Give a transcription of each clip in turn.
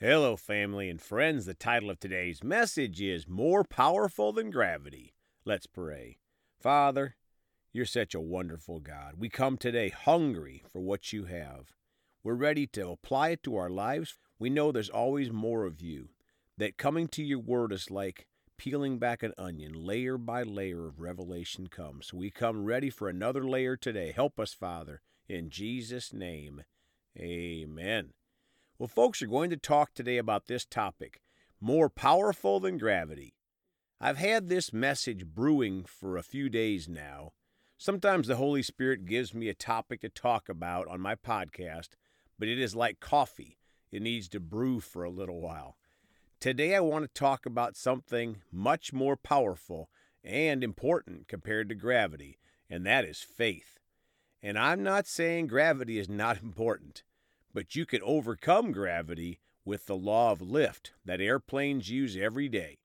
Hello, family and friends. The title of today's message is More Powerful Than Gravity. Let's pray. Father, you're such a wonderful God. We come today hungry for what you have. We're ready to apply it to our lives. We know there's always more of you, that coming to your word is like peeling back an onion. Layer by layer of revelation comes. We come ready for another layer today. Help us, Father, in Jesus' name. Amen. Well, folks are going to talk today about this topic more powerful than gravity. I've had this message brewing for a few days now. Sometimes the Holy Spirit gives me a topic to talk about on my podcast, but it is like coffee, it needs to brew for a little while. Today, I want to talk about something much more powerful and important compared to gravity, and that is faith. And I'm not saying gravity is not important but you can overcome gravity with the law of lift that airplanes use every day.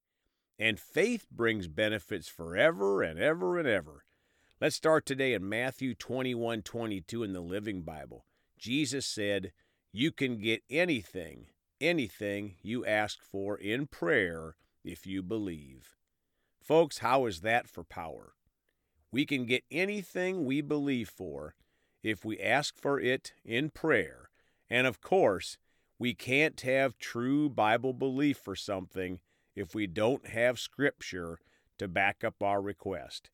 And faith brings benefits forever and ever and ever. Let's start today in Matthew 21 22 in the Living Bible. Jesus said, You can get anything, anything you ask for in prayer if you believe. Folks, how is that for power? We can get anything we believe for if we ask for it in prayer and of course, we can't have true Bible belief for something if we don't have Scripture to back up our request.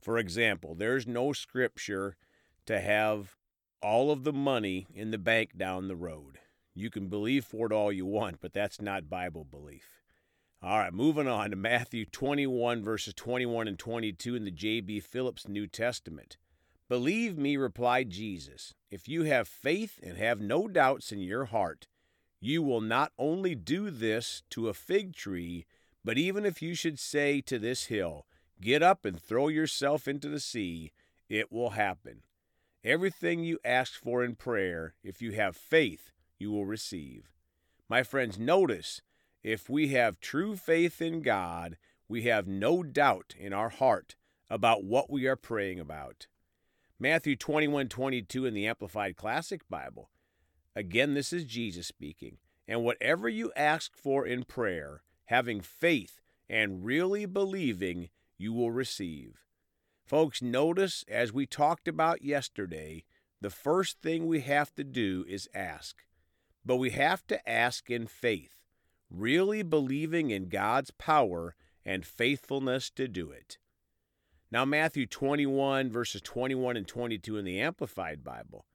For example, there's no Scripture to have all of the money in the bank down the road. You can believe for it all you want, but that's not Bible belief. All right, moving on to Matthew 21, verses 21 and 22 in the J.B. Phillips New Testament. Believe me, replied Jesus, if you have faith and have no doubts in your heart, you will not only do this to a fig tree, but even if you should say to this hill, Get up and throw yourself into the sea, it will happen. Everything you ask for in prayer, if you have faith, you will receive. My friends, notice if we have true faith in God, we have no doubt in our heart about what we are praying about. Matthew 21 22 in the Amplified Classic Bible. Again, this is Jesus speaking. And whatever you ask for in prayer, having faith and really believing, you will receive. Folks, notice as we talked about yesterday, the first thing we have to do is ask. But we have to ask in faith, really believing in God's power and faithfulness to do it. Now, Matthew 21, verses 21 and 22 in the Amplified Bible.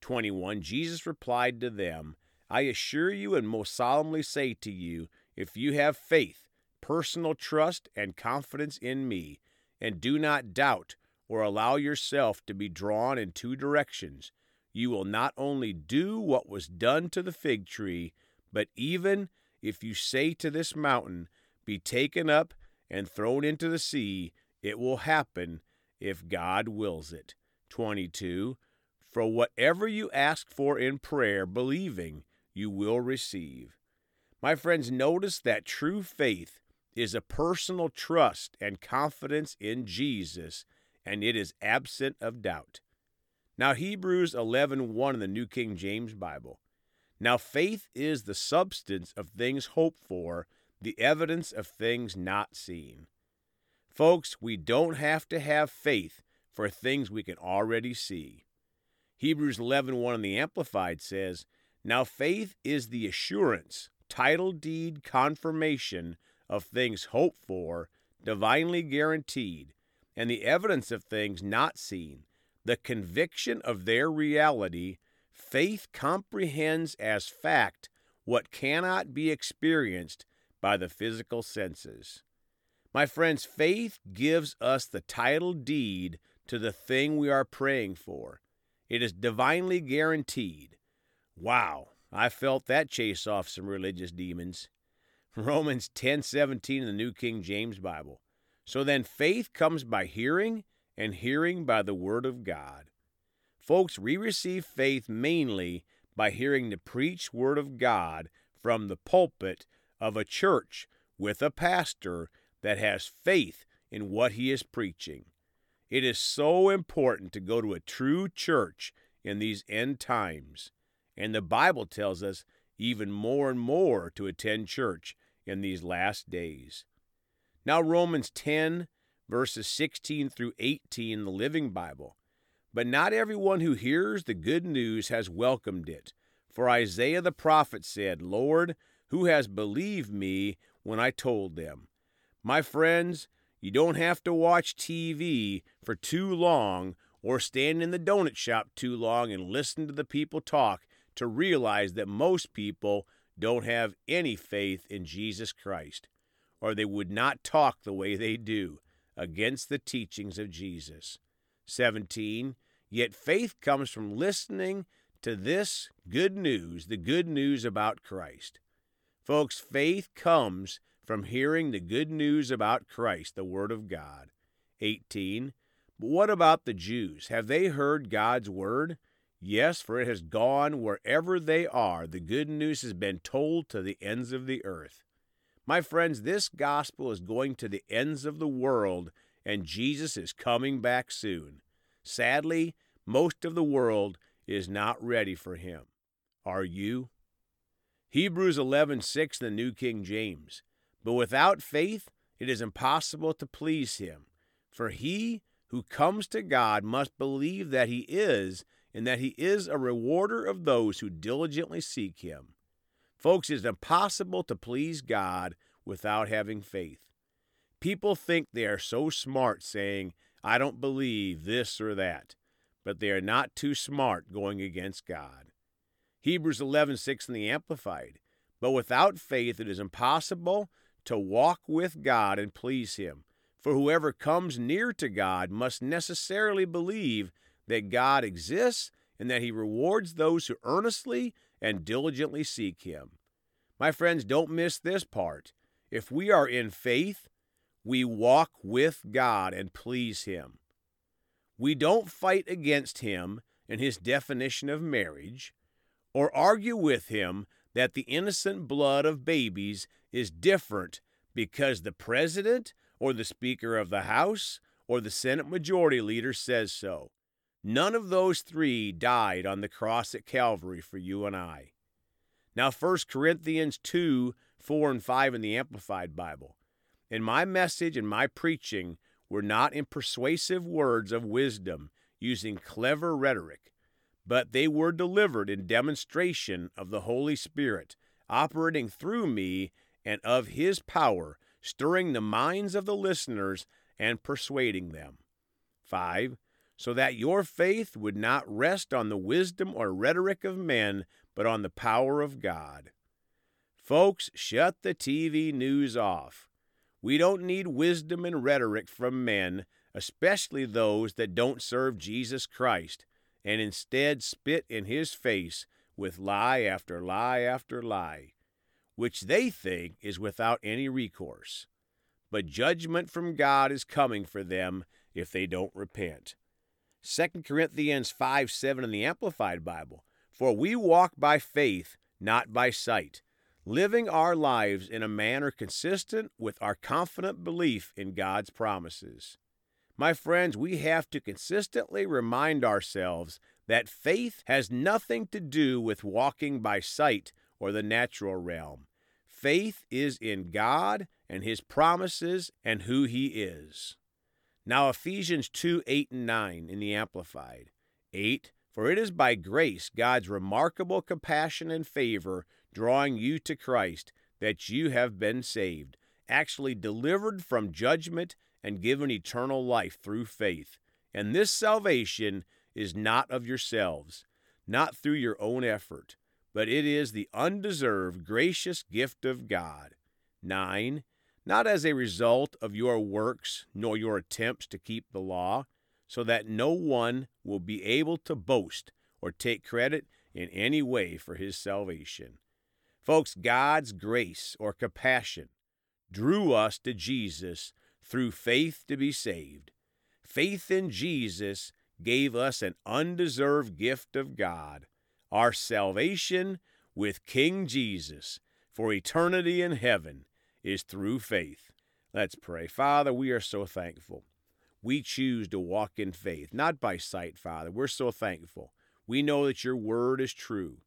21, Jesus replied to them, I assure you and most solemnly say to you, if you have faith, personal trust, and confidence in me, and do not doubt or allow yourself to be drawn in two directions, you will not only do what was done to the fig tree, but even if you say to this mountain, Be taken up and thrown into the sea, it will happen if God wills it. 22. For whatever you ask for in prayer, believing, you will receive. My friends, notice that true faith is a personal trust and confidence in Jesus, and it is absent of doubt. Now, Hebrews 11:1 in the New King James Bible. Now, faith is the substance of things hoped for, the evidence of things not seen. Folks, we don't have to have faith for things we can already see. Hebrews 11:1 in the Amplified says, "Now faith is the assurance, title deed confirmation of things hoped for, divinely guaranteed, and the evidence of things not seen, the conviction of their reality. Faith comprehends as fact what cannot be experienced by the physical senses." My friends, faith gives us the title deed to the thing we are praying for. It is divinely guaranteed. Wow, I felt that chase off some religious demons. Romans 10:17 in the New King James Bible. So then faith comes by hearing and hearing by the word of God. Folks, we receive faith mainly by hearing the preached word of God from the pulpit of a church with a pastor that has faith in what he is preaching. It is so important to go to a true church in these end times. And the Bible tells us even more and more to attend church in these last days. Now, Romans 10, verses 16 through 18 the Living Bible. But not everyone who hears the good news has welcomed it. For Isaiah the prophet said, Lord, who has believed me when I told them? My friends, you don't have to watch TV for too long or stand in the donut shop too long and listen to the people talk to realize that most people don't have any faith in Jesus Christ, or they would not talk the way they do against the teachings of Jesus. 17. Yet faith comes from listening to this good news, the good news about Christ. Folks, faith comes from hearing the good news about Christ, the Word of God. 18. But what about the Jews? Have they heard God's Word? Yes, for it has gone wherever they are. The good news has been told to the ends of the earth. My friends, this gospel is going to the ends of the world, and Jesus is coming back soon. Sadly, most of the world is not ready for him. Are you? Hebrews 11:6 the New King James. But without faith it is impossible to please him. For he who comes to God must believe that he is and that he is a rewarder of those who diligently seek him. Folks, it's impossible to please God without having faith. People think they are so smart saying, I don't believe this or that but they are not too smart going against God. Hebrews 11:6 in the Amplified. But without faith it is impossible to walk with God and please him. For whoever comes near to God must necessarily believe that God exists and that he rewards those who earnestly and diligently seek him. My friends, don't miss this part. If we are in faith, we walk with God and please him. We don't fight against him and his definition of marriage, or argue with him that the innocent blood of babies is different because the president or the Speaker of the House or the Senate Majority Leader says so. None of those three died on the cross at Calvary for you and I. Now, 1 Corinthians 2 4 and 5 in the Amplified Bible. In my message and my preaching, were not in persuasive words of wisdom, using clever rhetoric, but they were delivered in demonstration of the Holy Spirit, operating through me and of His power, stirring the minds of the listeners and persuading them. 5. So that your faith would not rest on the wisdom or rhetoric of men, but on the power of God. Folks, shut the TV news off. We don't need wisdom and rhetoric from men, especially those that don't serve Jesus Christ, and instead spit in his face with lie after lie after lie, which they think is without any recourse. But judgment from God is coming for them if they don't repent. 2 Corinthians 5 7 in the Amplified Bible. For we walk by faith, not by sight living our lives in a manner consistent with our confident belief in God's promises. My friends, we have to consistently remind ourselves that faith has nothing to do with walking by sight or the natural realm. Faith is in God and His promises and who He is. Now, Ephesians 2 8 and 9 in the Amplified. 8 For it is by grace, God's remarkable compassion and favor drawing you to Christ, that you have been saved, actually delivered from judgment and given eternal life through faith. And this salvation is not of yourselves, not through your own effort, but it is the undeserved, gracious gift of God. 9. Not as a result of your works nor your attempts to keep the law, so that no one will be able to boast or take credit in any way for his salvation. Folks, God's grace or compassion drew us to Jesus through faith to be saved. Faith in Jesus gave us an undeserved gift of God, our salvation with King Jesus for eternity in heaven is through faith. Let's pray. Father, we are so thankful. We choose to walk in faith, not by sight, Father. We're so thankful. We know that your word is true.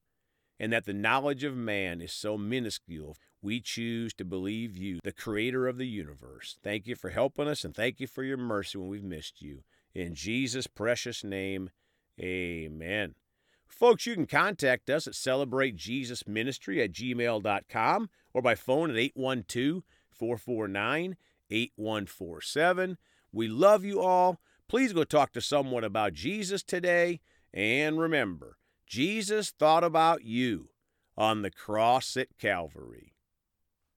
and that the knowledge of man is so minuscule, we choose to believe you, the creator of the universe. Thank you for helping us, and thank you for your mercy when we've missed you. In Jesus' precious name, amen. Folks, you can contact us at celebratejesusministry at gmail.com or by phone at 812 449 8147. We love you all. Please go talk to someone about Jesus today. And remember, Jesus thought about you on the cross at Calvary.